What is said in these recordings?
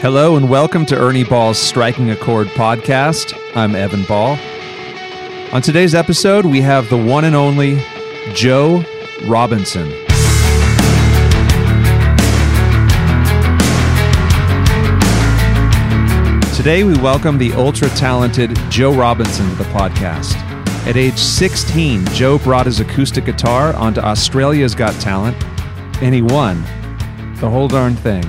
Hello and welcome to Ernie Ball's Striking a Chord podcast. I'm Evan Ball. On today's episode, we have the one and only Joe Robinson. Today, we welcome the ultra talented Joe Robinson to the podcast. At age 16, Joe brought his acoustic guitar onto Australia's Got Talent, and he won the whole darn thing.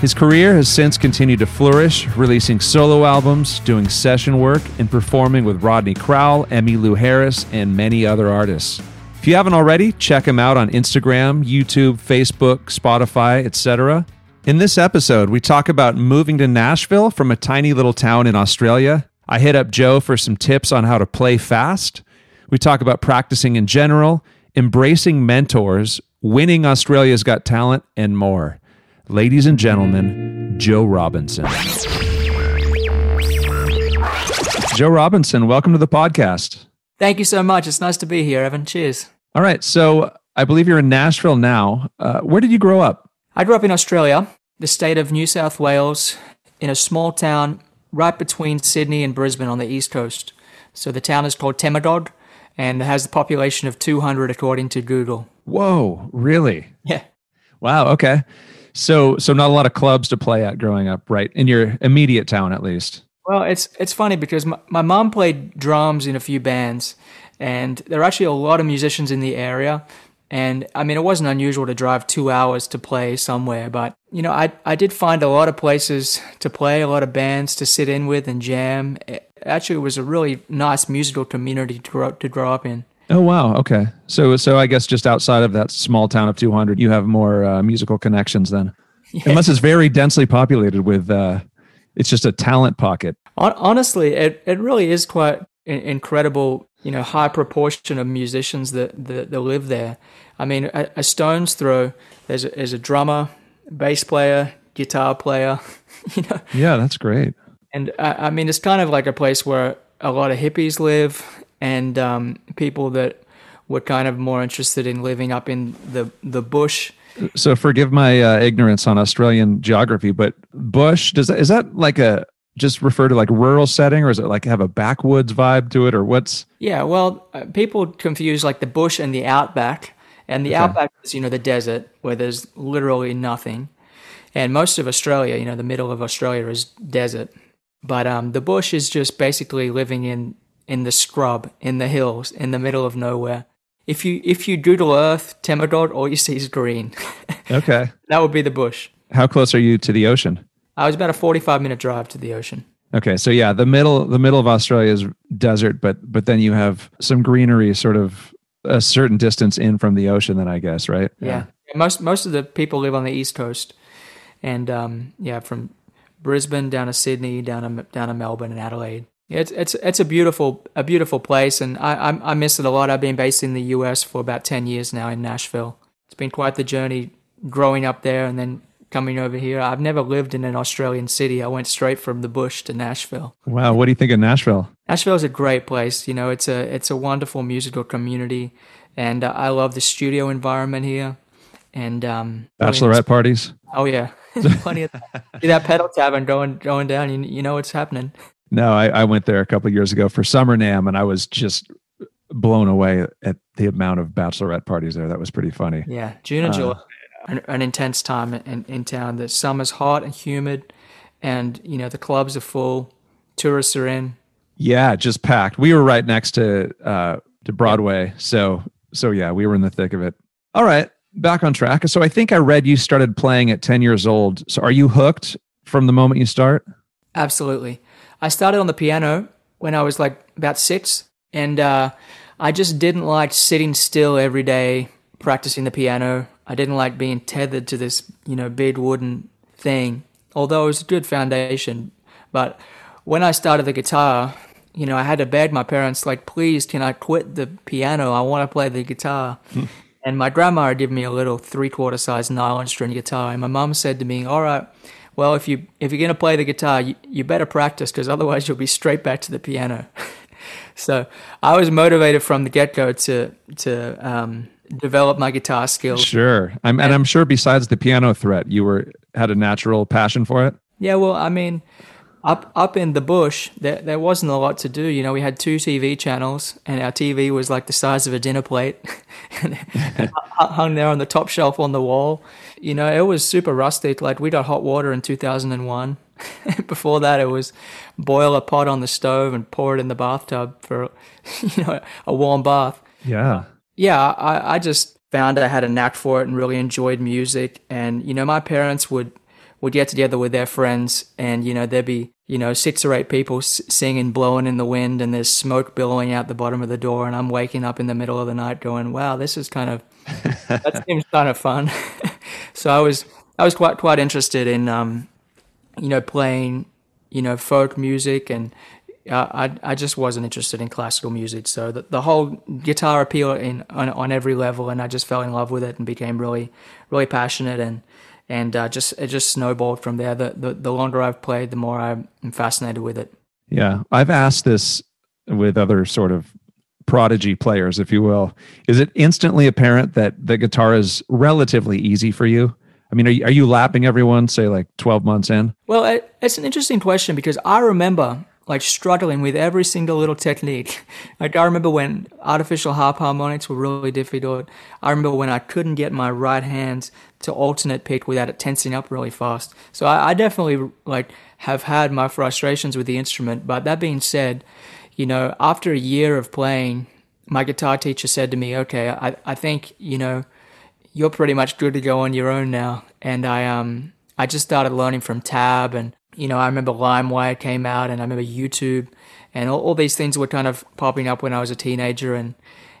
His career has since continued to flourish, releasing solo albums, doing session work, and performing with Rodney Crowell, Emmylou Harris, and many other artists. If you haven't already, check him out on Instagram, YouTube, Facebook, Spotify, etc. In this episode, we talk about moving to Nashville from a tiny little town in Australia. I hit up Joe for some tips on how to play fast. We talk about practicing in general, embracing mentors, winning Australia's Got Talent, and more. Ladies and gentlemen, Joe Robinson. Joe Robinson, welcome to the podcast. Thank you so much. It's nice to be here, Evan. Cheers. All right. So I believe you're in Nashville now. Uh, where did you grow up? I grew up in Australia, the state of New South Wales, in a small town right between Sydney and Brisbane on the east coast. So the town is called Temagog and has a population of 200 according to Google. Whoa, really? Yeah. Wow. Okay. So, so not a lot of clubs to play at growing up, right? In your immediate town, at least. Well, it's it's funny because my, my mom played drums in a few bands, and there are actually a lot of musicians in the area. And I mean, it wasn't unusual to drive two hours to play somewhere, but you know, I I did find a lot of places to play, a lot of bands to sit in with and jam. Actually it actually was a really nice musical community to grow to grow up in. Oh wow. Okay. So so I guess just outside of that small town of 200, you have more uh, musical connections then. Yeah. Unless it's very densely populated with. Uh, it's just a talent pocket. Honestly, it it really is quite incredible. You know, high proportion of musicians that that, that live there. I mean, a, a stone's throw. There's a, there's a drummer, bass player, guitar player. You know. Yeah, that's great. And I, I mean, it's kind of like a place where a lot of hippies live and um, people that were kind of more interested in living up in the the bush. So forgive my uh, ignorance on Australian geography, but bush does that, is that like a just refer to like rural setting, or is it like have a backwoods vibe to it, or what's? Yeah, well, uh, people confuse like the bush and the outback, and the okay. outback is you know the desert where there's literally nothing, and most of Australia, you know, the middle of Australia is desert, but um, the bush is just basically living in in the scrub, in the hills, in the middle of nowhere. If you if you Google Earth, Temagog, all you see is green. okay. that would be the bush. How close are you to the ocean? I was about a forty-five minute drive to the ocean. Okay, so yeah, the middle the middle of Australia is desert, but but then you have some greenery, sort of a certain distance in from the ocean. Then I guess, right? Yeah. yeah. Most most of the people live on the east coast, and um, yeah, from Brisbane down to Sydney, down to down to Melbourne and Adelaide. It's it's it's a beautiful a beautiful place, and I, I I miss it a lot. I've been based in the U.S. for about ten years now in Nashville. It's been quite the journey growing up there and then coming over here. I've never lived in an Australian city. I went straight from the bush to Nashville. Wow, what do you think of Nashville? Nashville is a great place. You know, it's a it's a wonderful musical community, and uh, I love the studio environment here. And um, bachelorette parties. Oh yeah, plenty of that. see that pedal tavern going going down. You you know what's happening. No, I, I went there a couple of years ago for Summer NAMM, and I was just blown away at the amount of bachelorette parties there. That was pretty funny. Yeah, June and uh, July, an, an, intense time in, in town. The summer's hot and humid, and you know the clubs are full, tourists are in. Yeah, just packed. We were right next to uh, to Broadway, so so yeah, we were in the thick of it. All right, back on track. So I think I read you started playing at ten years old. So are you hooked from the moment you start? Absolutely. I started on the piano when I was like about six, and uh, I just didn't like sitting still every day practicing the piano. I didn't like being tethered to this, you know, big wooden thing, although it was a good foundation. But when I started the guitar, you know, I had to beg my parents, like, please, can I quit the piano? I want to play the guitar. and my grandma gave me a little three quarter size nylon string guitar. And my mom said to me, all right, well, if you if you're going to play the guitar, you, you better practice because otherwise you'll be straight back to the piano. so I was motivated from the get go to to um, develop my guitar skills. Sure, I'm, and, and I'm sure besides the piano threat, you were had a natural passion for it. Yeah, well, I mean, up up in the bush, there there wasn't a lot to do. You know, we had two TV channels, and our TV was like the size of a dinner plate, hung there on the top shelf on the wall. You know, it was super rustic. Like we got hot water in two thousand and one. Before that, it was boil a pot on the stove and pour it in the bathtub for you know a warm bath. Yeah. Yeah, I, I just found I had a knack for it and really enjoyed music. And you know, my parents would would get together with their friends, and you know, there'd be you know six or eight people s- singing, blowing in the wind, and there's smoke billowing out the bottom of the door, and I'm waking up in the middle of the night going, "Wow, this is kind of that seems kind of fun." so I was I was quite quite interested in um, you know playing you know folk music and. Uh, I I just wasn't interested in classical music, so the, the whole guitar appeal in on, on every level, and I just fell in love with it and became really, really passionate and and uh, just it just snowballed from there. The, the the longer I've played, the more I'm fascinated with it. Yeah. I've asked this with other sort of prodigy players, if you will. Is it instantly apparent that the guitar is relatively easy for you? I mean, are you, are you lapping everyone, say, like 12 months in? Well, it, it's an interesting question because I remember like struggling with every single little technique. Like I remember when artificial harp harmonics were really difficult. I remember when I couldn't get my right hand to alternate pick without it tensing up really fast. So I, I definitely like have had my frustrations with the instrument. But that being said, you know, after a year of playing, my guitar teacher said to me, "Okay, I, I think you know." You're pretty much good to go on your own now, and I um I just started learning from Tab and you know, I remember LimeWire came out and I remember YouTube and all, all these things were kind of popping up when I was a teenager and,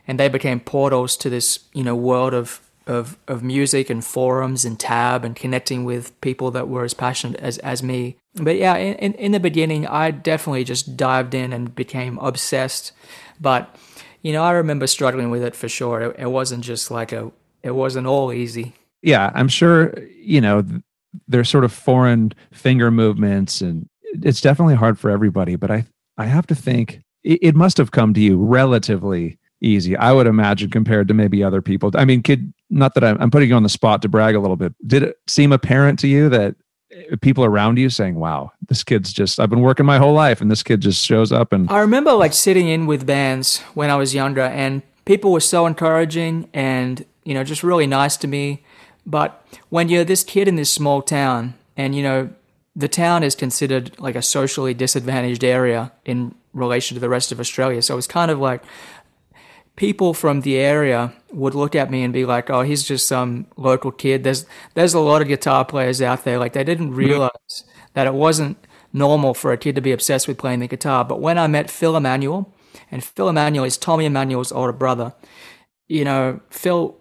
and they became portals to this, you know, world of, of, of music and forums and tab and connecting with people that were as passionate as, as me. But yeah, in, in the beginning, I definitely just dived in and became obsessed. But, you know, I remember struggling with it for sure. It, it wasn't just like a, it wasn't all easy. Yeah. I'm sure, you know, there's sort of foreign finger movements and it's definitely hard for everybody but i i have to think it, it, must have come to you relatively easy i would imagine compared to maybe other people. I mean kid not that I'm, putting you on the spot to brag a little bit. Did it seem apparent to you that eh, people around you saying wow this kid's just i've been working my whole life and this kid just shows up and i remember like sitting in with bands when i was younger and people were so encouraging and you know just really nice to me. But when you're this kid in this small town, and you know, the town is considered like a socially disadvantaged area in relation to the rest of Australia. So it's kind of like people from the area would look at me and be like, "Oh, he's just some local kid." There's there's a lot of guitar players out there. Like they didn't mm-hmm. realize that it wasn't normal for a kid to be obsessed with playing the guitar. But when I met Phil Emmanuel, and Phil Emmanuel is Tommy Emmanuel's older brother, you know, Phil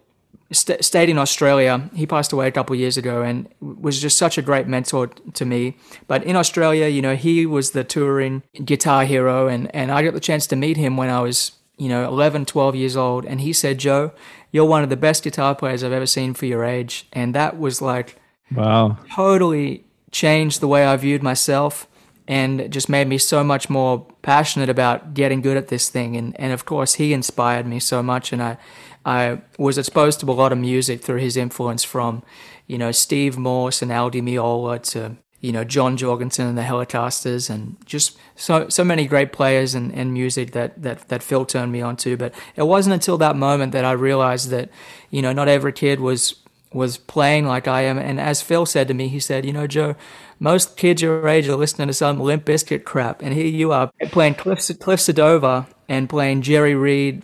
st- stayed in Australia. He passed away a couple of years ago and was just such a great mentor to me. But in Australia, you know, he was the touring guitar hero, and, and I got the chance to meet him when I was, you know, 11, 12 years old. And he said, Joe, you're one of the best guitar players I've ever seen for your age. And that was like, wow, totally changed the way I viewed myself. And just made me so much more passionate about getting good at this thing. And, and of course, he inspired me so much. And I, I was exposed to a lot of music through his influence from, you know, Steve Morse and Al Di Meola to, you know, John Jorgensen and the Hellecasters and just so so many great players and, and music that, that, that Phil turned me on to. But it wasn't until that moment that I realized that, you know, not every kid was was playing like I am. And as Phil said to me, he said, you know, Joe, most kids your age are listening to some Limp Bizkit crap, and here you are playing Cliff, Cliff Sedova and playing Jerry Reed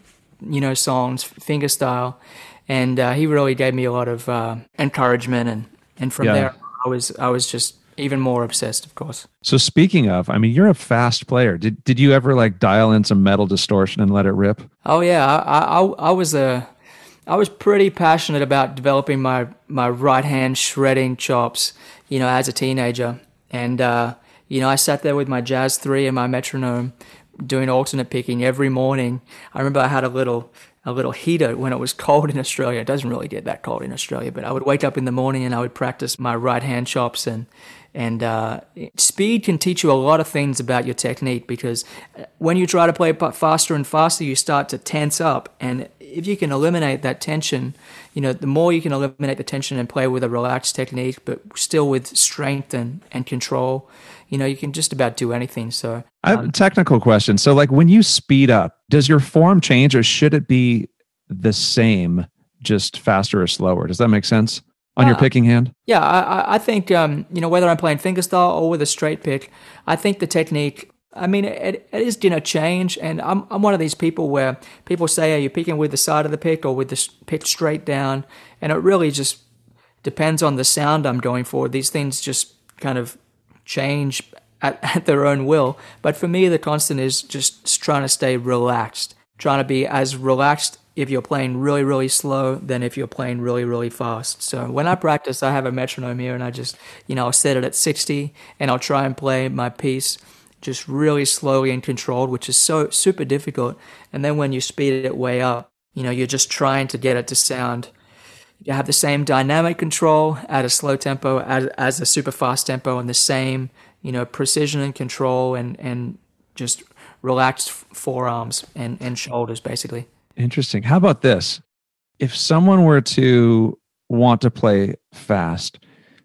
you know, songs, fingerstyle, and uh, he really gave me a lot of uh, encouragement, and and from yeah. there, I was I was just even more obsessed, of course. So speaking of, I mean, you're a fast player. Did did you ever like dial in some metal distortion and let it rip? Oh yeah, I I, I was a I was pretty passionate about developing my my right hand shredding chops, you know, as a teenager, and uh, you know, I sat there with my Jazz three and my metronome, doing alternate picking every morning. I remember I had a little a little heater when it was cold in Australia. It doesn't really get that cold in Australia, but I would wake up in the morning and I would practice my right hand chops and and uh, speed can teach you a lot of things about your technique because when you try to play faster and faster, you start to tense up, and if you can eliminate that tension, you know, the more you can eliminate the tension and play with a relaxed technique, but still with strength and, and control, you know, you can just about do anything. So, I have a technical question. So, like when you speed up, does your form change or should it be the same, just faster or slower? Does that make sense on your Uh, picking hand? Yeah, I, I- think um, you know whether I'm playing fingerstyle or with a straight pick, I think the technique. I mean, it, it is going to change, and I'm I'm one of these people where people say, "Are you picking with the side of the pick or with the pick straight down?" And it really just depends on the sound I'm going for. These things just kind of change at, at their own will. But for me, the constant is just trying to stay relaxed, trying to be as relaxed if you're playing really, really slow than if you're playing really, really fast. So when I practice, I have a metronome here and I just, you know, I'll set it at 60 and I'll try and play my piece just really slowly and controlled, which is so super difficult. And then when you speed it way up, you know, you're just trying to get it to sound you have the same dynamic control at a slow tempo as, as a super fast tempo and the same you know precision and control and and just relaxed forearms and and shoulders basically Interesting. How about this? If someone were to want to play fast,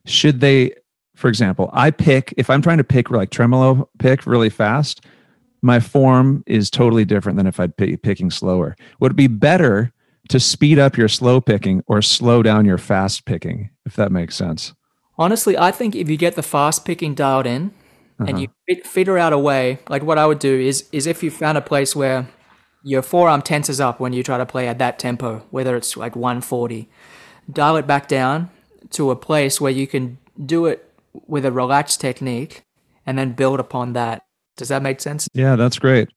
should they, for example, I pick, if I'm trying to pick like tremolo pick really fast, my form is totally different than if I'd be picking slower. Would it be better to speed up your slow picking or slow down your fast picking, if that makes sense? honestly i think if you get the fast picking dialed in and uh-huh. you fit, figure out a way like what i would do is is if you found a place where your forearm tenses up when you try to play at that tempo whether it's like 140 dial it back down to a place where you can do it with a relaxed technique and then build upon that does that make sense Yeah, that's great.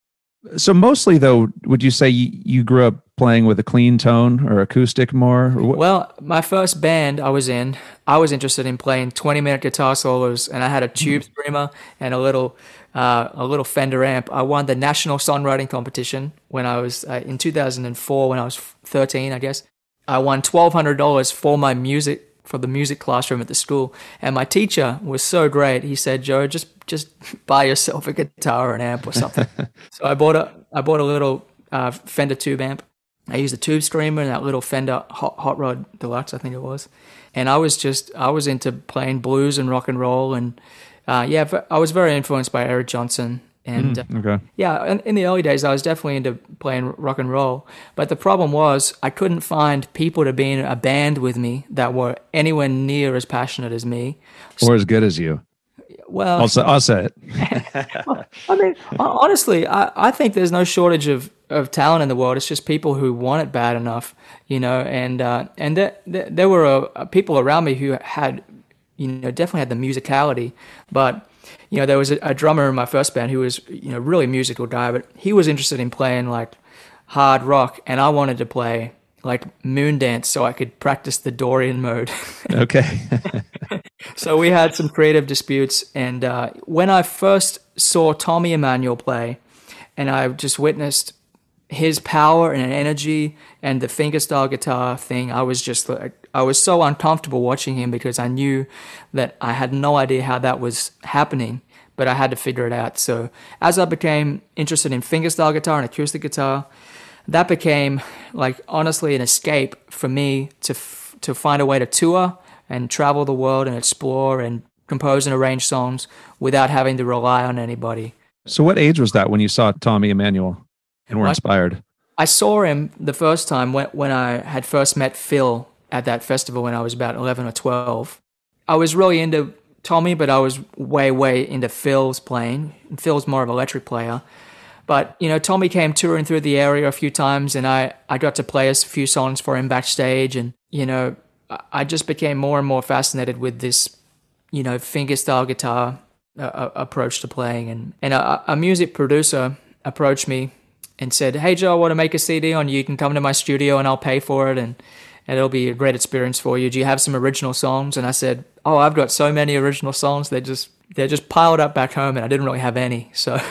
So mostly though, would you say you, you grew up playing with a clean tone or acoustic more? Or? Well, my first band I was in, I was interested in playing 20 minute guitar solos, and I had a tube screamer and a little, uh, a little Fender amp. I won the national songwriting competition when I was uh, in 2004, when I was 13, I guess. I won $1,200 for my music for the music classroom at the school, and my teacher was so great. He said, "Joe, just just buy yourself a guitar or an amp or something." so I bought a I bought a little uh, Fender tube amp. I used a tube screamer and that little Fender Hot, Hot Rod Deluxe, I think it was. And I was just I was into playing blues and rock and roll, and uh, yeah, I was very influenced by Eric Johnson. And uh, okay. yeah, in, in the early days, I was definitely into playing rock and roll. But the problem was, I couldn't find people to be in a band with me that were anywhere near as passionate as me. Or as good as you. Well, I'll say, I'll say it. I mean, honestly, I, I think there's no shortage of, of talent in the world. It's just people who want it bad enough, you know. And uh, and there, there, there were uh, people around me who had, you know, definitely had the musicality, but you know, there was a, a drummer in my first band who was, you know, really musical guy, but he was interested in playing like hard rock, and I wanted to play like moon dance so I could practice the Dorian mode. Okay. So we had some creative disputes, and uh, when I first saw Tommy Emmanuel play, and I just witnessed his power and energy and the fingerstyle guitar thing, I was just like, I was so uncomfortable watching him because I knew that I had no idea how that was happening, but I had to figure it out. So as I became interested in fingerstyle guitar and acoustic guitar, that became like honestly an escape for me to f- to find a way to tour and travel the world and explore and compose and arrange songs without having to rely on anybody. so, what age was that when you saw Tommy Emmanuel and were What? inspired? I saw him the first time when when I had first met Phil at that festival when I was about 11 or 12. I was really into Tommy, but I was way way into Phil's playing. Phil's more of an electric player. But you know, Tommy came touring through the area a few times, and I, I got to play a few songs for him backstage, and you know, I- just became more and more fascinated with this, you know, fingerstyle guitar uh, uh, approach to playing, and and a, a music producer approached me and said, "Hey Joe, I want to make a CD on you. You can come to my studio, and I'll pay for it, and and it'll be a great experience for you. Do you have some original songs?" And I said, "Oh, I've got so many original songs. They just they're just piled up back home, and I didn't really have any, so."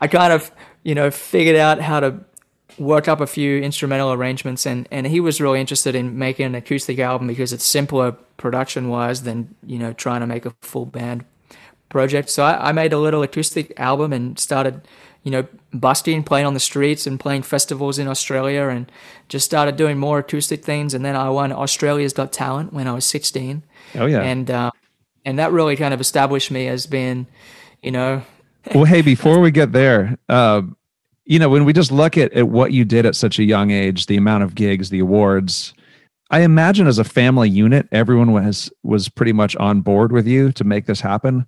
I kind of, you know, figured out how to work up a few instrumental arrangements and, and he was really interested in making an acoustic album because it's simpler production wise than, you know, trying to make a full band project. So I, I made a little acoustic album and started, you know, busking, playing on the streets and playing festivals in Australia and just started doing more acoustic things. And then I won Australia's Got Talent when I was 16. Oh, yeah. And, uh, and that really kind of established me as being, you know. well, hey, before we get there, uh, you know, when we just look at, at what you did at such a young age, the amount of gigs, the awards, I imagine as a family unit, everyone was was pretty much on board with you to make this happen.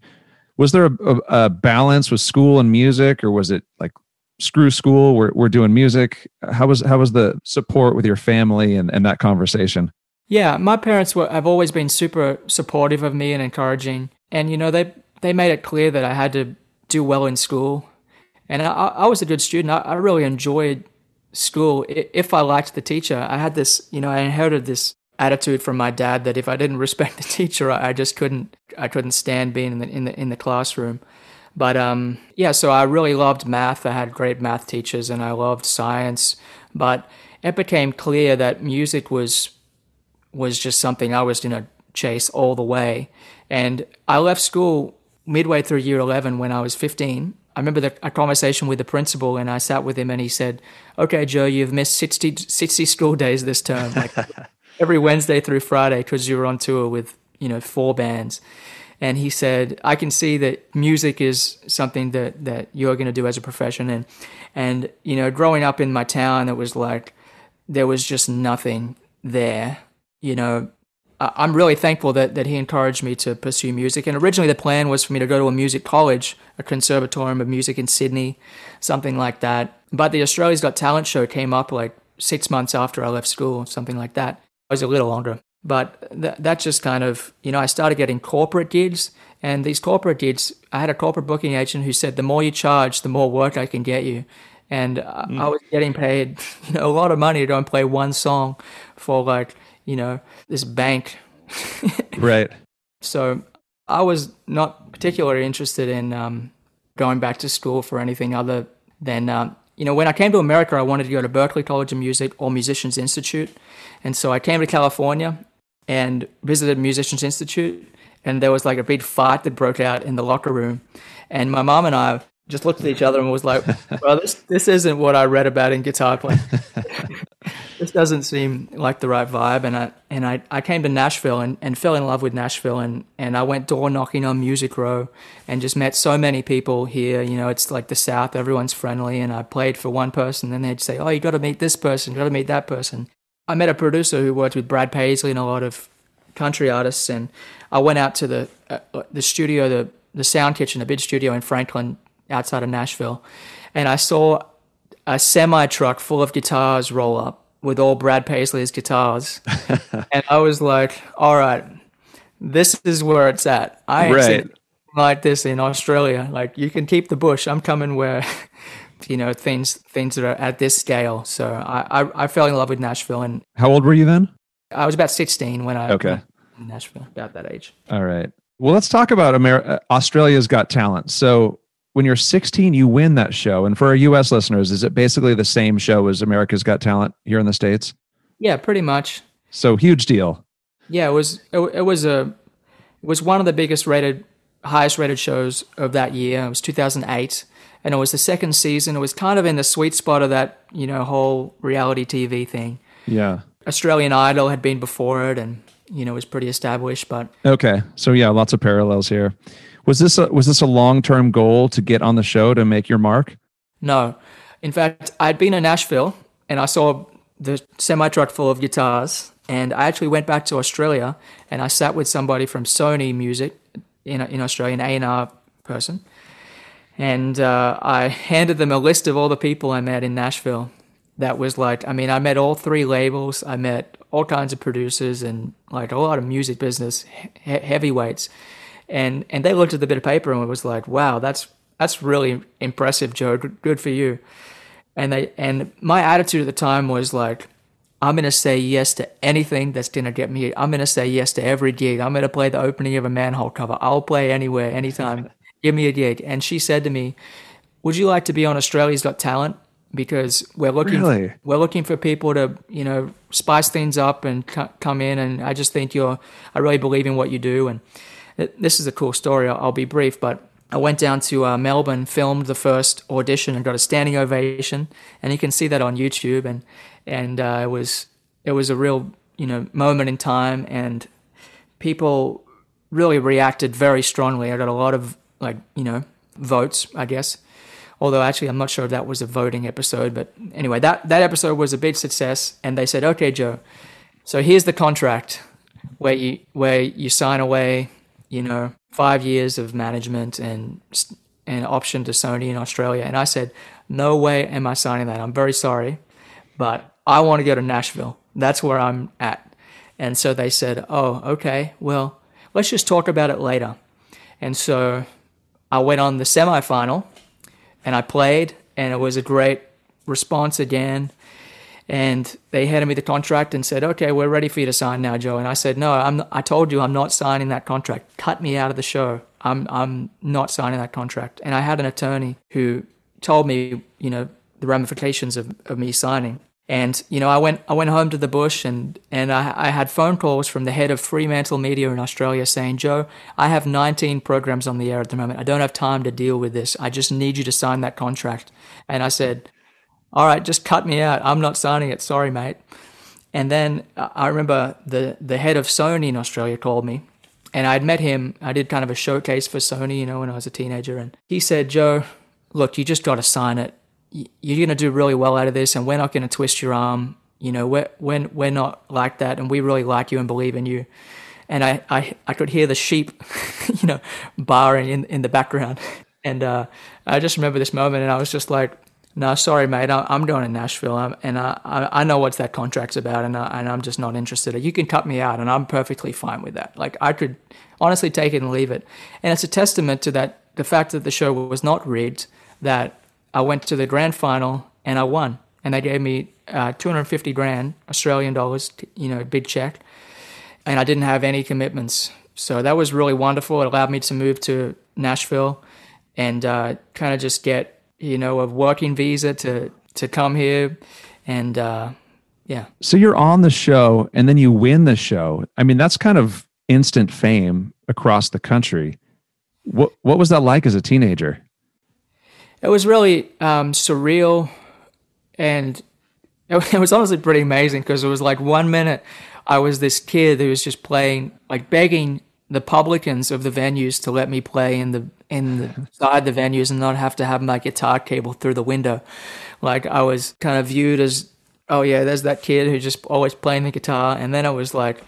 Was there a, a, a balance with school and music, or was it like screw school? We're we're doing music. How was how was the support with your family and, and that conversation? Yeah, my parents were have always been super supportive of me and encouraging, and you know they they made it clear that I had to do well in school, and I, I was a good student. I, I really enjoyed school, if I liked the teacher, I had this, you know, I inherited this attitude from my dad that if I didn't respect the teacher, I just couldn't, I couldn't stand being in the in the in the classroom. But um, yeah, so I really loved math. I had great math teachers, and I loved science. But it became clear that music was was just something I was to chase all the way. And I left school midway through year 11 when I was 15 I remember the, a conversation with the principal, and I sat with him, and he said, "Okay, Joe, you've missed 60, 60 school days this term, like every Wednesday through Friday, because you were on tour with you know four bands." And he said, "I can see that music is something that that you're going to do as a profession, and and you know, growing up in my town, it was like there was just nothing there. You know, I'm really thankful that, that he encouraged me to pursue music. And originally, the plan was for me to go to a music college, a conservatorium of music in Sydney, something like that. But the Australia's Got Talent show came up like six months after I left school, something like that. It was a little longer. But th- that just kind of, you know, I started getting corporate gigs. And these corporate gigs, I had a corporate booking agent who said, the more you charge, the more work I can get you. And mm. I was getting paid you know, a lot of money to go and play one song for like you know, this bank. right. So I was not particularly interested in um, going back to school for anything other than, um, you know, when I came to America, I wanted to go to Berklee College of Music or Musicians Institute. And so I came to California and visited Musicians Institute. And there was like a big fight that broke out in the locker room. And my mom and I just looked at each other and was like, well, this, this isn't what I read about in guitar playing. this doesn't seem like the right vibe. And I, and I, I came to Nashville and, and fell in love with Nashville. And, and I went door knocking on Music Row and just met so many people here. You know, it's like the South, everyone's friendly. And I played for one person and they'd say, oh, you got to meet this person, you got to meet that person. I met a producer who worked with Brad Paisley and a lot of country artists. And I went out to the, uh, the studio, the, the Sound Kitchen, a big studio in Franklin, outside of Nashville, and I saw a semi truck full of guitars roll up with all Brad Paisley's guitars, and I was like, "All right, this is where it's at." I right. like this in Australia. Like you can keep the bush. I'm coming where. you know things things that are at this scale so I, I, I fell in love with nashville and how old were you then i was about 16 when i okay nashville about that age all right well let's talk about Amer- uh, australia's got talent so when you're 16, you win that show. And for our US listeners, is it basically the same show as America's Got Talent here in the States? Yeah, pretty much. So huge deal. Yeah, it was it, it was a it was one of the biggest rated highest rated shows of that year. It was 2008 and it was the second season. It was kind of in the sweet spot of that, you know, whole reality TV thing. Yeah. Australian Idol had been before it and you know, was pretty established, but Okay. So yeah, lots of parallels here. Was this a, was this a long term goal to get on the show to make your mark? No, in fact, I'd been in Nashville and I saw the semi truck full of guitars, and I actually went back to Australia and I sat with somebody from Sony Music in in Australia, an A and R person, and uh, I handed them a list of all the people I met in Nashville. That was like, I mean, I met all three labels. I met all kinds of producers and like a lot of music business he- heavyweights and and they looked at the bit of paper and it was like, wow, that's that's really impressive, Joe. Good, good for you. And they and my attitude at the time was like, I'm gonna say yes to anything that's gonna get me. I'm gonna say yes to every gig. I'm gonna play the opening of a manhole cover. I'll play anywhere, anytime. Give me a gig. And she said to me, "Would you like to be on Australia's Got Talent?" Because we're looking, really? we're looking for people to, you know, spice things up and come in. And I just think you're, I really believe in what you do. And this is a cool story. I'll, I'll be brief, but I went down to uh, Melbourne, filmed the first audition, and got a standing ovation. And you can see that on YouTube. And and uh, it was it was a real you know moment in time, and people really reacted very strongly. I got a lot of like you know votes, I guess. Although actually, I'm not sure if that was a voting episode, but anyway, that that episode was a big success. And they said, "Okay, Joe, so here's the contract where you where you sign away, you know, five years of management and an option to Sony in Australia." And I said, "No way am I signing that. I'm very sorry, but I want to go to Nashville. That's where I'm at." And so they said, "Oh, okay. Well, let's just talk about it later." And so I went on the semifinal and I played, and it was a great response again. And they handed me the contract and said, "Okay, we're ready for you to sign now, Joe." And I said, "No, I'm. I told you I'm not signing that contract. Cut me out of the show. I'm. I'm not signing that contract." And I had an attorney who told me, you know, the ramifications of, of me signing. And you know, I went I went home to the bush and and I, I had phone calls from the head of Fremantle Media in Australia saying, "Joe, I have 19 programs on the air at the moment. I don't have time to deal with this. I just need you to sign that contract." And I said, "All right, just cut me out. I'm not signing it. Sorry, mate." And then I remember the the head of Sony in Australia called me, and I'd met him. I did kind of a showcase for Sony, you know, when I was a teenager, and he said, "Joe, look, you just got to sign it you're going to do really well out of this and we're not going to twist your arm you know we're, we're, we're not like that and we really like you and believe in you and i, I, I could hear the sheep you know barring in, in the background and uh, i just remember this moment and i was just like no sorry mate i'm going to nashville and I, I know what that contract's about and, I, and i'm just not interested you can cut me out and i'm perfectly fine with that like i could honestly take it and leave it and it's a testament to that the fact that the show was not rigged that I went to the grand final and I won. And they gave me uh, 250 grand Australian dollars, you know, big check. And I didn't have any commitments. So that was really wonderful. It allowed me to move to Nashville and uh, kind of just get, you know, a working visa to, to come here. And uh, yeah. So you're on the show and then you win the show. I mean, that's kind of instant fame across the country. What, what was that like as a teenager? it was really um, surreal and it, was honestly pretty amazing because it was like one minute I was this kid who was just playing, like begging the publicans of the venues to let me play in the in the side the venues and not have to have my guitar cable through the window. Like I was kind of viewed as, oh yeah, there's that kid who's just always playing the guitar, and then I was like,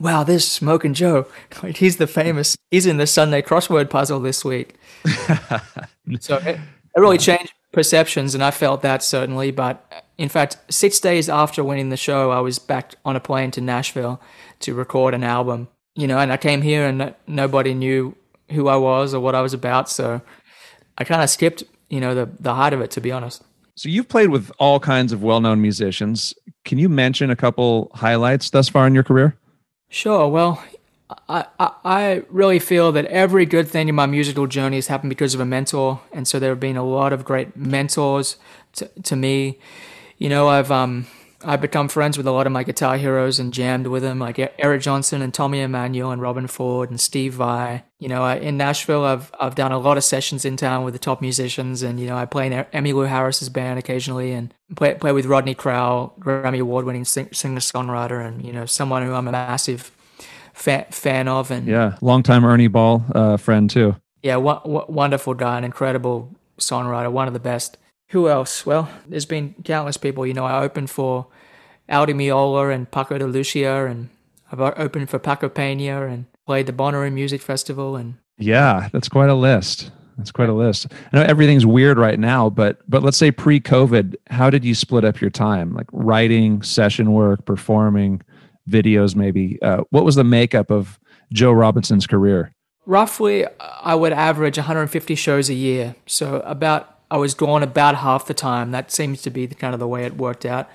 wow, this Smoking Joe, like he's the famous, he's in the Sunday crossword puzzle this week. so it, it really changed perceptions, and I felt that certainly. But in fact, six days after winning the show, I was back on a plane to Nashville to record an album. You know, and I came here and nobody knew who I was or what I was about, so I kind of skipped, you know, the the height of it, to be honest. So you've played with all kinds of well-known musicians. Can you mention a couple highlights thus far in your career? Sure. Well, I, I, really feel that every good thing in my musical journey has happened because of a mentor, and so there have been a lot of great mentors to, to me. You know, I've um I've become friends with a lot of my guitar heroes and jammed with them, like Eric Johnson and Tommy Emmanuel and Robben Ford and Steve Vai. You know, in Nashville, I've I've done a lot of sessions in town with the top musicians, and you know, I play in Emmylou Harris's band occasionally, and play play with Rodney Crowell, Grammy Award winning singer songwriter, and you know, someone who I'm a massive fan, fan of. And yeah, longtime Ernie Ball uh, friend too. Yeah, w- w- wonderful guy, an incredible songwriter, one of the best. Who else? Well, there's been countless people. You know, I opened for Al Di Meola and Paco de Lucia, and I've opened for Paco Pena and played the Bonnaroo Music Festival. And yeah, that's quite a list. That's quite a list. I know everything's weird right now, but but let's say pre-COVID, how did you split up your time? Like writing, session work, performing videos maybe uh, what was the makeup of joe robinson's career roughly i would average 150 shows a year so about i was gone about half the time. That seems to be the kind of the way it worked out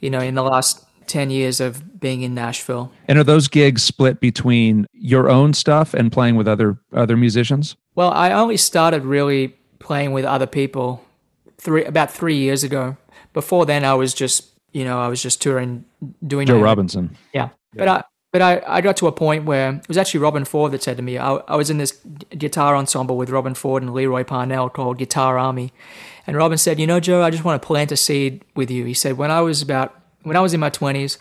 you know in the last 10 years of being in nashville. And are those gigs split between your own stuff and playing with other other musicians? Well i only started really playing with other people three about three years ago. Before then i was just you know, I was just touring, doing Joe Robinson. Yeah, but I but I, I got to a point where it was actually Robben Ford that said to me, I, I was in this guitar ensemble with Robben Ford and Lee Roy Parnell called Guitar Army. And Robben said, You know, Joe, I just want to plant a seed with you. He said, When I was about, when I was in my 20s,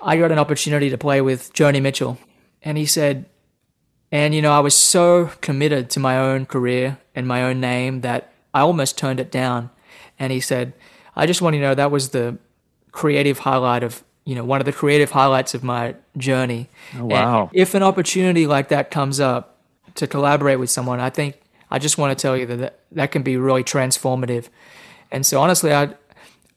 I got an opportunity to play with Joni Mitchell. And he said, and, you know, I was so committed to my own career and my own name that I almost turned it down. And he said, I just want you to know that was the creative highlight of, you know, one of the creative highlights of my journey. Oh, wow. And if an opportunity like that comes up to collaborate with someone, I think I just want to tell you that that, that can be really transformative. And so honestly, I,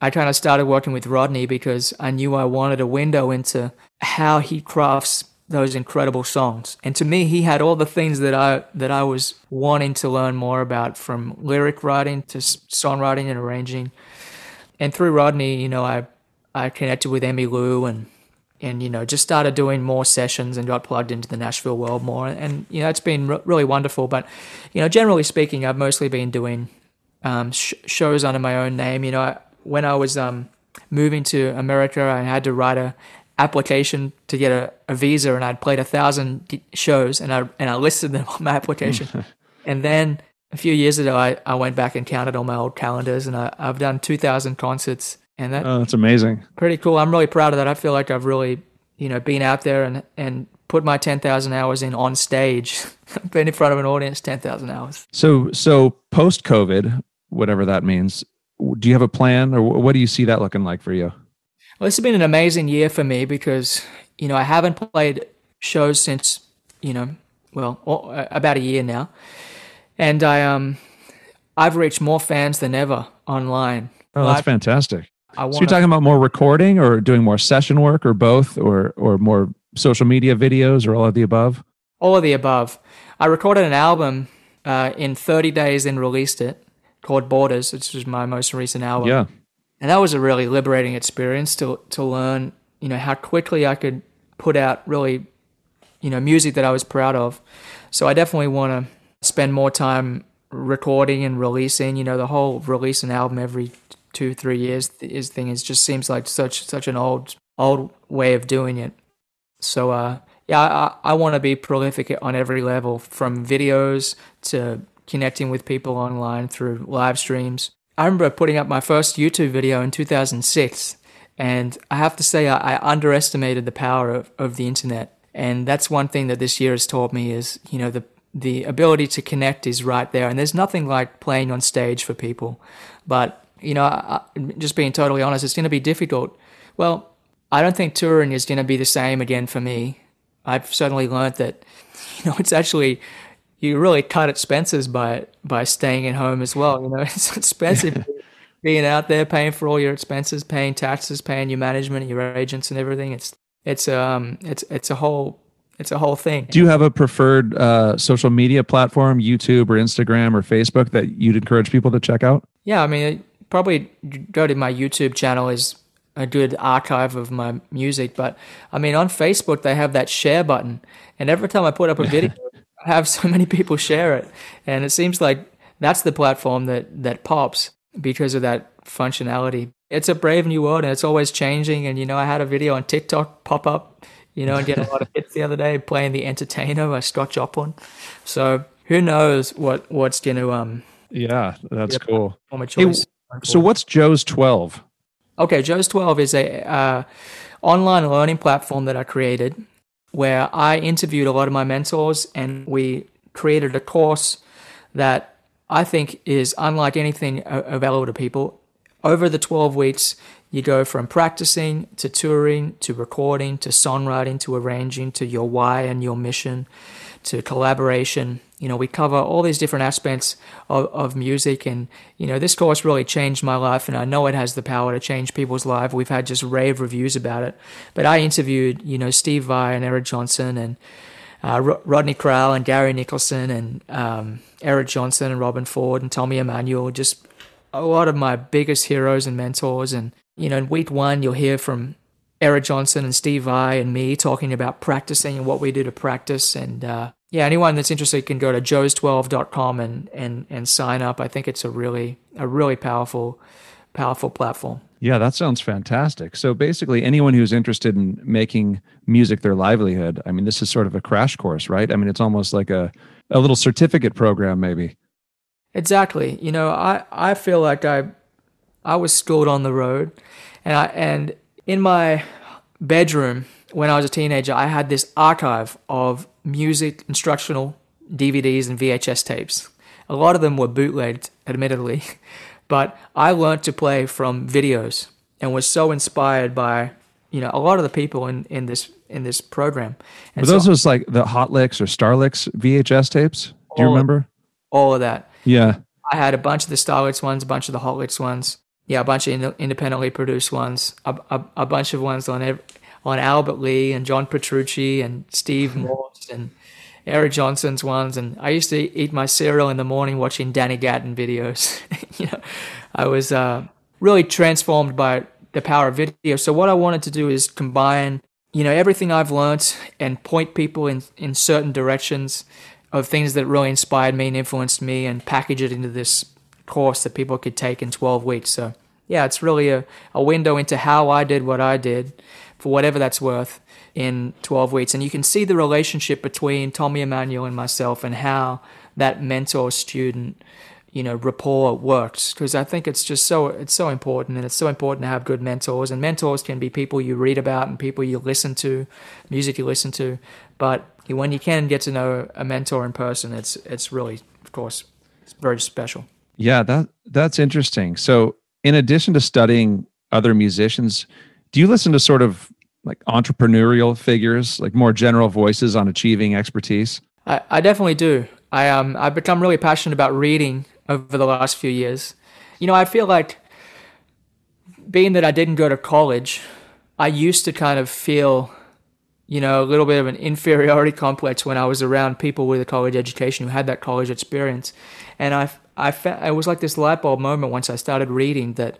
I kind of started working with Rodney because I knew I wanted a window into how he crafts those incredible songs. And to me, he had all the things that I that I was wanting to learn more about, from lyric writing to songwriting and arranging. And through Rodney, you know, I I connected with Emmylou and and you know just started doing more sessions and got plugged into the Nashville world more. And you know, it's been re- really wonderful. But you know, generally speaking, I've mostly been doing um, sh- shows under my own name. You know, I, when I was um, moving to America, I had to write a application to get a, a visa, and I'd played a thousand d- shows, and I and I listed them on my application. and then a few years ago, I, I went back and counted all my old calendars, and I, I've done two thousand concerts, and that Oh, that's amazing. pretty cool. I'm really proud of that. I feel like I've really you know been out there and and put my ten thousand hours in on stage, been in front of an audience ten thousand hours. So, so post COVID, whatever that means, do you have a plan, or what do you see that looking like for you? Well, this has been an amazing year for me because, you know, I haven't played shows since, you know, well, about a year now. And I um I've reached more fans than ever online. Oh, that's fantastic. So you're talking about more recording or doing more session work or both or or more social media videos or all of the above? all of the above. I recorded an album uh, in 30 days and released it called Borders, which was my most recent album. Yeah. and that was a really liberating experience to to learn you know how quickly I could put out really you know music that I was proud of so I definitely want to spend more time recording and releasing you know the whole release an album every two three years is thing is just seems like such such an old old way of doing it so uh yeah I, I want to be prolific on every level from videos to connecting with people online through live streams I remember putting up my first YouTube video in 2006, and I have to say I, I underestimated the power of, of the internet. And that's one thing that this year has taught me is, you know, the the ability to connect is right there. And there's nothing like playing on stage for people. But, you know, I, just being totally honest, it's going to be difficult. Well, I don't think touring is going to be the same again for me. I've certainly learned that, you know, it's actually you really cut expenses by by staying at home as well. You know, it's expensive being out there, paying for all your expenses, paying taxes, paying your management, your agents, and everything. It's it's um it's it's a whole it's a whole thing. Do you have a preferred uh, social media platform, YouTube or Instagram or Facebook that you'd encourage people to check out? Yeah, I mean, probably go to my YouTube channel is a good archive of my music. But I mean, on Facebook they have that share button, and every time I put up a video, I have so many people share it, and it seems like that's the platform that that pops because of that functionality. It's a brave new world, and it's always changing. And you know, I had a video on TikTok pop up, you know, and get a lot of hits the other day playing the Entertainer by Scott Joplin. So who knows what what's going to um Yeah, that's cool. Hey. So what's Joe's 12? Okay, Joe's 12 is a uh, online learning platform that I created where I interviewed a lot of my mentors and we created a course that I think is unlike anything available to people. Over the 12 weeks, you go from practicing to touring to recording to songwriting to arranging to your why and your mission to collaboration. You know, we cover all these different aspects of, of music. And, you know, this course really changed my life. And I know it has the power to change people's lives. We've had just rave reviews about it. But I interviewed, you know, Steve Vai and Eric Johnson and uh, Ro- Rodney Crowell and Gary Nicholson and um, Eric Johnson and Robben Ford and Tommy Emmanuel. Just a lot of my biggest heroes and mentors. And, you know, in week one, you'll hear from Eric Johnson and Steve Vai and me talking about practicing and what we do to practice. And uh, yeah, anyone that's interested can go to joes12.com and, and, and sign up. I think it's a really, a really powerful, powerful platform. Yeah, that sounds fantastic. So basically, anyone who's interested in making music their livelihood, I mean, this is sort of a crash course, right? I mean, it's almost like a, a little certificate program, maybe. Exactly. You know, I, I feel like I I was schooled on the road, and I and in my bedroom when I was a teenager, I had this archive of music instructional DVDs and VHS tapes. A lot of them were bootlegged, admittedly, but I learned to play from videos and was so inspired by you know a lot of the people in, in this in this program. And Were those so, was like the Hot Licks or Starlicks VHS tapes? Do you remember? Of, all of that. Yeah. I had a bunch of the Starlicks ones, a bunch of the Hot Licks ones. Yeah, a bunch of in, independently produced ones, a, a, a bunch of ones on every, on Albert Lee and John Petrucci and Steve Morse and Eric Johnson's ones, and I used to eat my cereal in the morning watching Danny Gatton videos. you know, I was uh, really transformed by the power of video. So what I wanted to do is combine, you know, everything I've learned and point people in in certain directions of things that really inspired me and influenced me, and package it into this course that people could take in 12 weeks. So yeah, it's really a, a window into how I did what I did for whatever that's worth in 12 weeks. And you can see the relationship between Tommy Emmanuel and myself and how that mentor student you know rapport works. Because I think it's just so it's so important and it's so important to have good mentors. And mentors can be people you read about and people you listen to music you listen to. But when you can get to know a mentor in person it's it's really of course it's very special. Yeah that that's interesting. So in addition to studying other musicians do you listen to sort of like entrepreneurial figures, like more general voices on achieving expertise? I, I definitely do. I um I've become really passionate about reading over the last few years. You know, I feel like being that I didn't go to college, I used to kind of feel, you know, a little bit of an inferiority complex when I was around people with a college education who had that college experience. And I, I, it was like this light bulb moment once I started reading that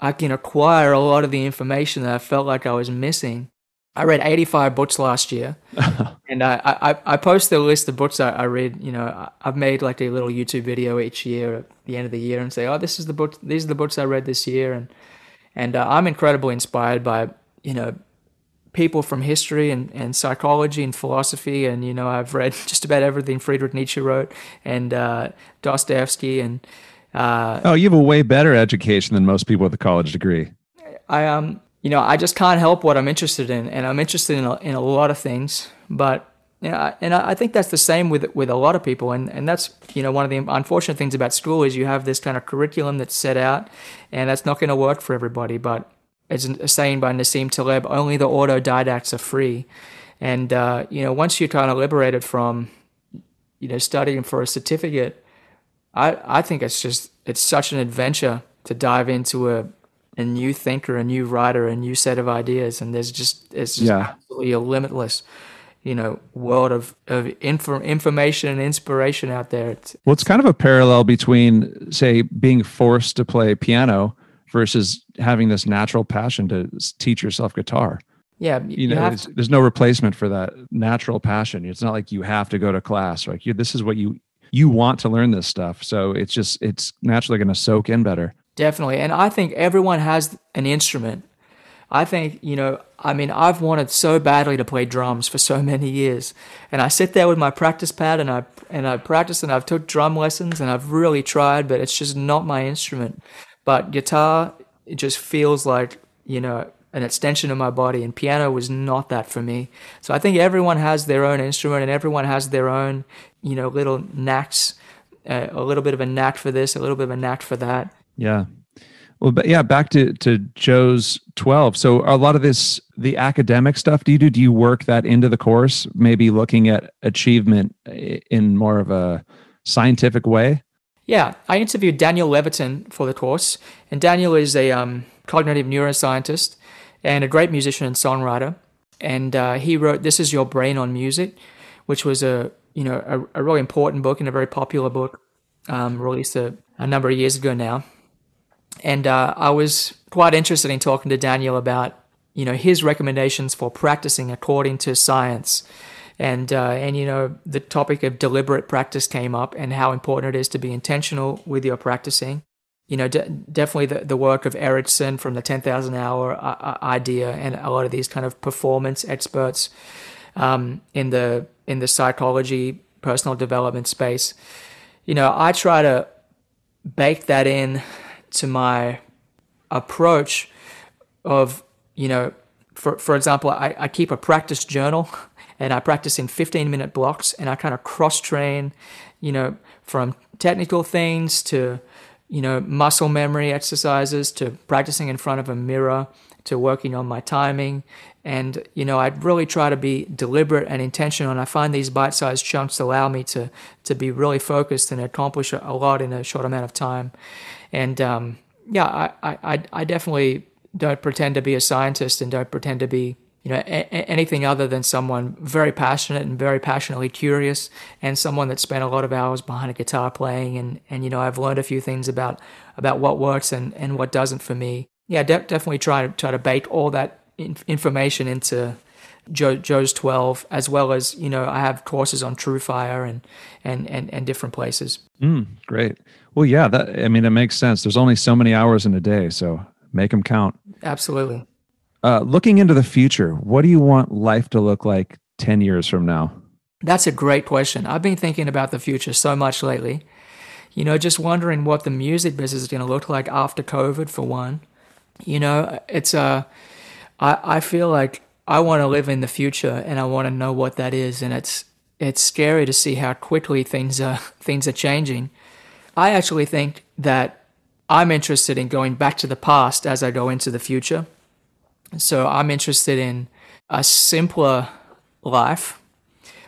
I can acquire a lot of the information that I felt like I was missing. I read 85 books last year, and I, I, I post a list of books I, I read. You know, I've made like a little YouTube video each year at the end of the year and say, oh, this is the book, these are the books I read this year, and and uh, I'm incredibly inspired by you know people from history and, and psychology and philosophy, and you know I've read just about everything Friedrich Nietzsche wrote and uh, Dostoevsky and uh, oh, you have a way better education than most people with a college degree. I um, you know, I just can't help what I'm interested in, and I'm interested in a, in a lot of things. But you know, and I think that's the same with with a lot of people, and and that's you know one of the unfortunate things about school is you have this kind of curriculum that's set out, and that's not going to work for everybody. But it's a saying by Nassim Taleb: only the autodidacts are free. And uh, you know, once you're kind of liberated from, you know, studying for a certificate, I, I think it's just it's such an adventure to dive into a a new thinker, a new writer, a new set of ideas, and there's just it's just yeah. absolutely a limitless, you know, world of of inf- information and inspiration out there. It's, well, it's kind of a parallel between, say, being forced to play piano versus having this natural passion to teach yourself guitar. Yeah, you, you know, to- there's no replacement for that natural passion. It's not like you have to go to class. Like you, this is what you you want to learn this stuff. So it's just it's naturally going to soak in better. Definitely. And I think everyone has an instrument. I think, you know, I mean, I've wanted so badly to play drums for so many years. And I sit there with my practice pad and I and I practice and I've took drum lessons and I've really tried, but it's just not my instrument. But guitar it just feels like, you know, an extension of my body and piano was not that for me. So I think everyone has their own instrument and everyone has their own you know little knacks uh, a little bit of a knack for this a little bit of a knack for that. Yeah. Well but yeah back to to joe's 12 so a lot of this the academic stuff do you do do you work that into the course maybe looking at achievement in more of a scientific way? Yeah i interviewed daniel levitin for the course and daniel is a um, cognitive neuroscientist and a great musician and songwriter and uh, he wrote this is your brain on music which was a you know, a, a really important book and a very popular book, um, released a, a, number of years ago now. And uh, I was quite interested in talking to Daniel about, you know, his recommendations for practicing according to science. And, uh, and, you know, the topic of deliberate practice came up and how important it is to be intentional with your practicing. You know, de- definitely the, the work of Ericsson from the 10,000 hour uh, uh, idea and a lot of these kind of performance experts um, in the in the psychology, personal development space. You know, I try to bake that in to my approach of, you know, for, for example, I, I keep a practice journal and I practice in 15 minute blocks and I kind of cross train, you know, from technical things to you know, muscle memory exercises to practicing in front of a mirror to working on my timing. And, you know, I'd really try to be deliberate and intentional. And I find these bite sized chunks allow me to, to be really focused and accomplish a lot in a short amount of time. And, um, yeah, I, I, I definitely don't pretend to be a scientist and don't pretend to be you know, a- anything other than someone very passionate and very passionately curious, and someone that spent a lot of hours behind a guitar playing, and and you know, I've learned a few things about about what works and and what doesn't for me. Yeah, de- definitely try to try to bake all that in- information into Joe, Joe's 12, as well as, you know, I have courses on TrueFire and, and, and, and different places. Mm, great. Well, yeah, that, I mean, it makes sense. There's only so many hours in a day, so make them count. Absolutely. Uh, looking into the future, what do you want life to look like 10 years from now? That's a great question. I've been thinking about the future so much lately. You know, just wondering what the music business is going to look like after COVID, for one. You know, it's a, uh, I, I feel like I want to live in the future and I want to know what that is. And it's, it's scary to see how quickly things are, things are changing. I actually think that I'm interested in going back to the past as I go into the future. So I'm interested in a simpler life.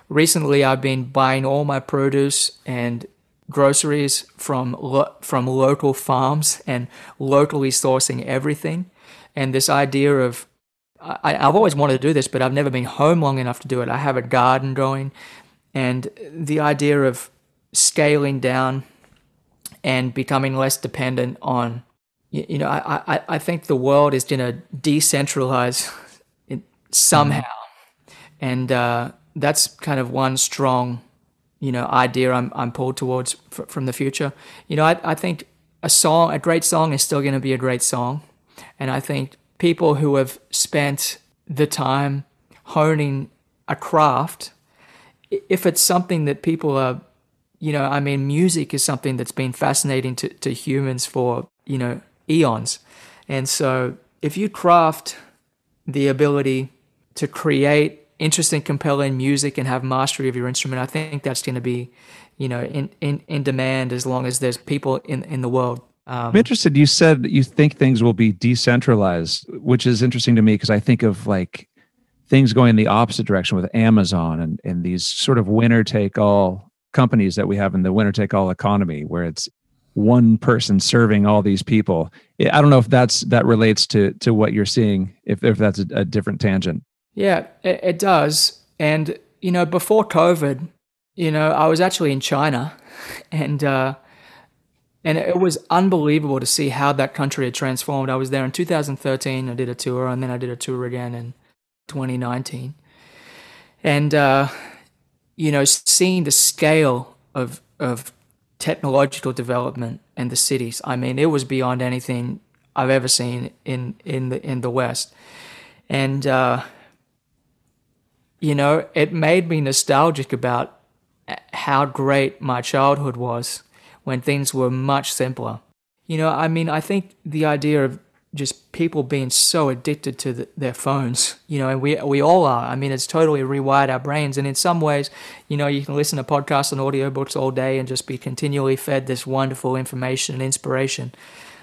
Recently, I've been buying all my produce and groceries from lo- from local farms and locally sourcing everything. And this idea of I, I've always wanted to do this, but I've never been home long enough to do it. I have a garden going, and the idea of scaling down and becoming less dependent on you, you know, I, I, I think the world is going to decentralize it somehow. Mm-hmm. And uh, that's kind of one strong, you know, idea I'm, I'm pulled towards f- from the future. You know, I, I think a song, a great song is still going to be a great song. And I think people who have spent the time honing a craft, if it's something that people are, you know, I mean, music is something that's been fascinating to, to humans for, you know, eons. And so if you craft the ability to create interesting, compelling music and have mastery of your instrument, I think that's going to be, you know, in, in, in demand as long as there's people in, in the world. Um, I'm interested. You said you think things will be decentralized, which is interesting to me because I think of like things going in the opposite direction with Amazon and, and these sort of winner take all companies that we have in the winner take all economy where it's one person serving all these people. I don't know if that's that relates to to what you're seeing. If if that's a, a different tangent. Yeah, it, it does. And you know, before COVID, you know, I was actually in China, and uh, and it was unbelievable to see how that country had transformed. I was there in 2013. I did a tour, and then I did a tour again in 2019. And uh, you know, seeing the scale of of technological development in the cities. I mean, it was beyond anything I've ever seen in in the in the West, and uh, you know, it made me nostalgic about how great my childhood was when things were much simpler. You know, I mean, I think the idea of just people being so addicted to the, their phones, you know, and we we all are. I mean, it's totally rewired our brains, and in some ways, you know, you can listen to podcasts and audiobooks all day and just be continually fed this wonderful information and inspiration.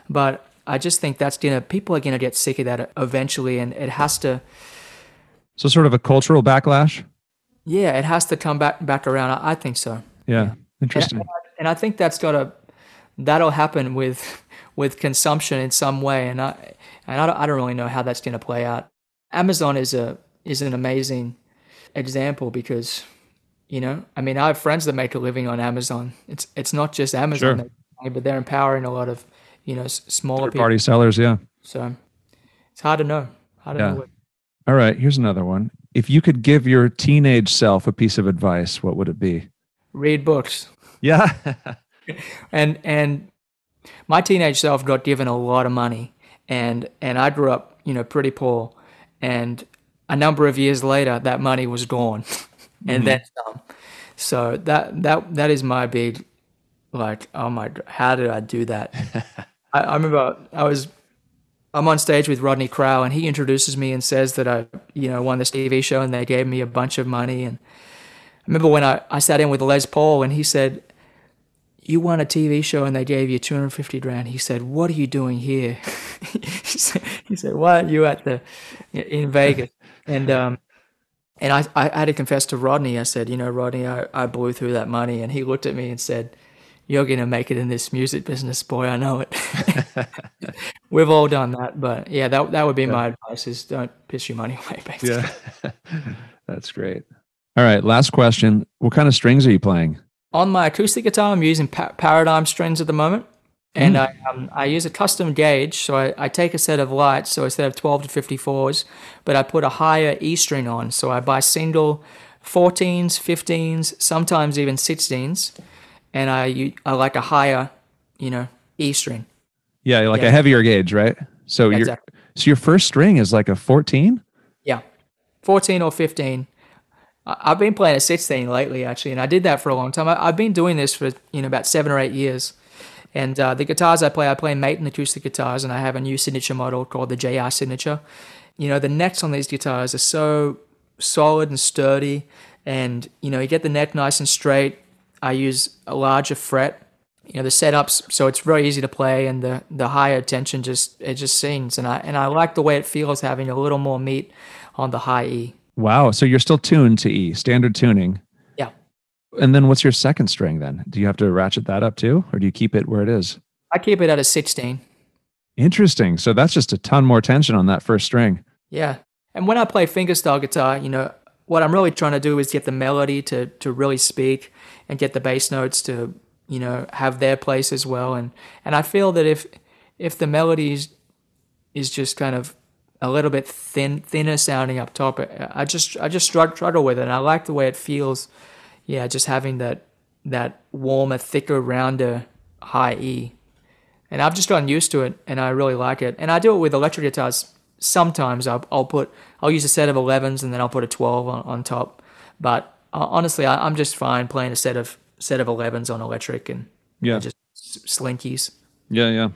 But I just think that's gonna people are gonna get sick of that eventually, and it has to. So, sort of a cultural backlash. Yeah, it has to come back back around. I, I think so. Yeah, interesting. And, and I think that's gotta that'll happen with with consumption in some way, and I and I don't, I don't really know how that's going to play out. Amazon is a is an amazing example because you know I mean I have friends that make a living on Amazon. It's it's not just Amazon, sure. but they're empowering a lot of you know smaller party sellers. Yeah. So it's hard to know. Hard to yeah. know. What... All right, here's another one. If you could give your teenage self a piece of advice, what would it be? Read books. Yeah. and and my teenage self got given a lot of money, and and I grew up, you know, pretty poor, and a number of years later, that money was gone, and Mm-hmm. then some. So that that that is my big, like, oh my, how did I do that? I, I remember I was, I'm on stage with Rodney Crowell, and he introduces me and says that I, you know, won this TV show, and they gave me a bunch of money, and I remember when I, I sat in with Les Paul, and he said, you won a TV show and they gave you 250 grand. He said, "What are you doing here?" he, said, he said, "Why aren't you at the in Vegas?" And um, and I, I had to confess to Rodney. I said, "You know, Rodney, I, I blew through that money." And he looked at me and said, "You're gonna make it in this music business, boy. I know it." We've all done that, but yeah, that that would be my advice: is don't piss your money away. Basically. Yeah. That's great. All right. Last question. What kind of strings are you playing? On my acoustic guitar, I'm using pa- Paradigm strings at the moment, and I um, I use a custom gauge. So I, I take a set of lights, so instead of 12 to 54s, but I put a higher E string on. So I buy single 14s, 15s, sometimes even 16s, and I, I like a higher, you know, E string. Yeah, like Yeah. a heavier gauge, right? So your Exactly. so your first string is like a 14? Yeah, 14 or 15. I've been playing a 16 lately, actually, and I did that for a long time. I, I've been doing this for you know about seven or eight years. And uh, the guitars I play, I play Maton acoustic guitars, and I have a new signature model called the JR Signature. You know, the necks on these guitars are so solid and sturdy, and you know, you get the neck nice and straight. I use a larger fret. You know, the setups, so it's very easy to play, and the the higher tension just it just sings, and I and I like the way it feels having a little more meat on the high E. Wow. So you're still tuned to E, standard tuning. Yeah. And then what's your second string then? Do you have to ratchet that up too? Or do you keep it where it is? I keep it at a 16. Interesting. So that's just a ton more tension on that first string. Yeah. And when I play fingerstyle guitar, you know, what I'm really trying to do is get the melody to, to really speak and get the bass notes to, you know, have their place as well. And, and I feel that if, if the melody is, is just kind of a little bit thin, thinner sounding up top, I just, I just struggle, with it. And I like the way it feels. Yeah. Just having that, that warmer, thicker, rounder high E. And I've just gotten used to it, and I really like it. And I do it with electric guitars. Sometimes I'll, I'll put I'll use a set of 11s and then I'll put a 12 on, on top. But uh, honestly, I, I'm just fine playing a set of set of 11s on electric and Yeah. just slinkies. Yeah. Yeah.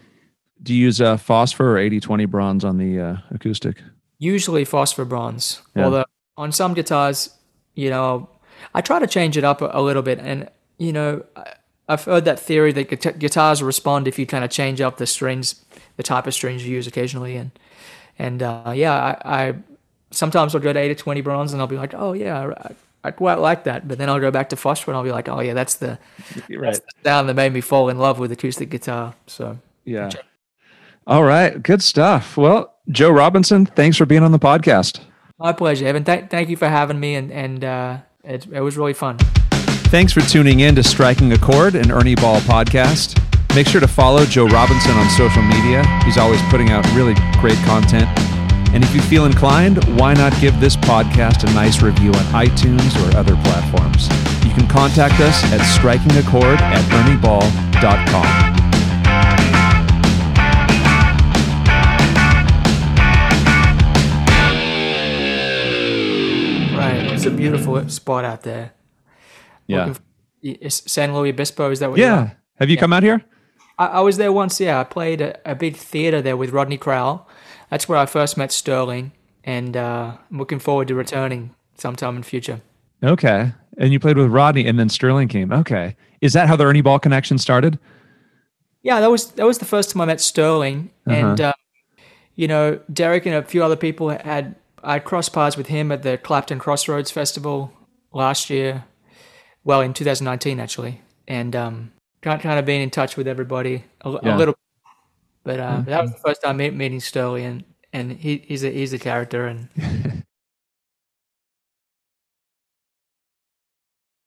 Do you use uh, phosphor or 80 20 bronze on the uh, acoustic? Usually phosphor bronze. Yeah. Although on some guitars, you know, I try to change it up a, a little bit. And you know, I, I've heard that theory that guita- guitars respond if you kind of change up the strings, the type of strings you use occasionally. And and uh, yeah, I, I sometimes I'll go to 80 20 bronze and I'll be like, oh yeah, I, I quite like that. But then I'll go back to phosphor and I'll be like, oh yeah, that's the Right. sound that made me fall in love with acoustic guitar. So Yeah. All right. Good stuff. Well, Joe Robinson, thanks for being on the podcast. my pleasure, Evan. Th- thank you for having me, and and uh, it, it was really fun. Thanks for tuning in to Striking a Chord, an Ernie Ball podcast. Make sure to follow Joe Robinson on social media. He's always putting out really great content. And if you feel inclined, why not give this podcast a nice review on iTunes or other platforms? You can contact us at strikingachord at ernieball.com. a beautiful spot out there. Yeah. San Luis Obispo. Is that what? Yeah. Have you come out here? I, I was there once. Yeah, I played a, a big theater there with Rodney Crowell. That's where I first met Sterling, and uh, I'm looking forward to returning sometime in future. Okay. And you played with Rodney and then Sterling came. Okay. Is that how the Ernie Ball connection started? Yeah, that was that was the first time I met Sterling, and uh, you know Derek and a few other people had I crossed paths with him at the Clapton Crossroads Festival last year, well in 2019 actually, and um, kind kind of been in touch with everybody a, Yeah. a little, but uh, that was the first time meeting Sterling, and and he, he's a he's a character, and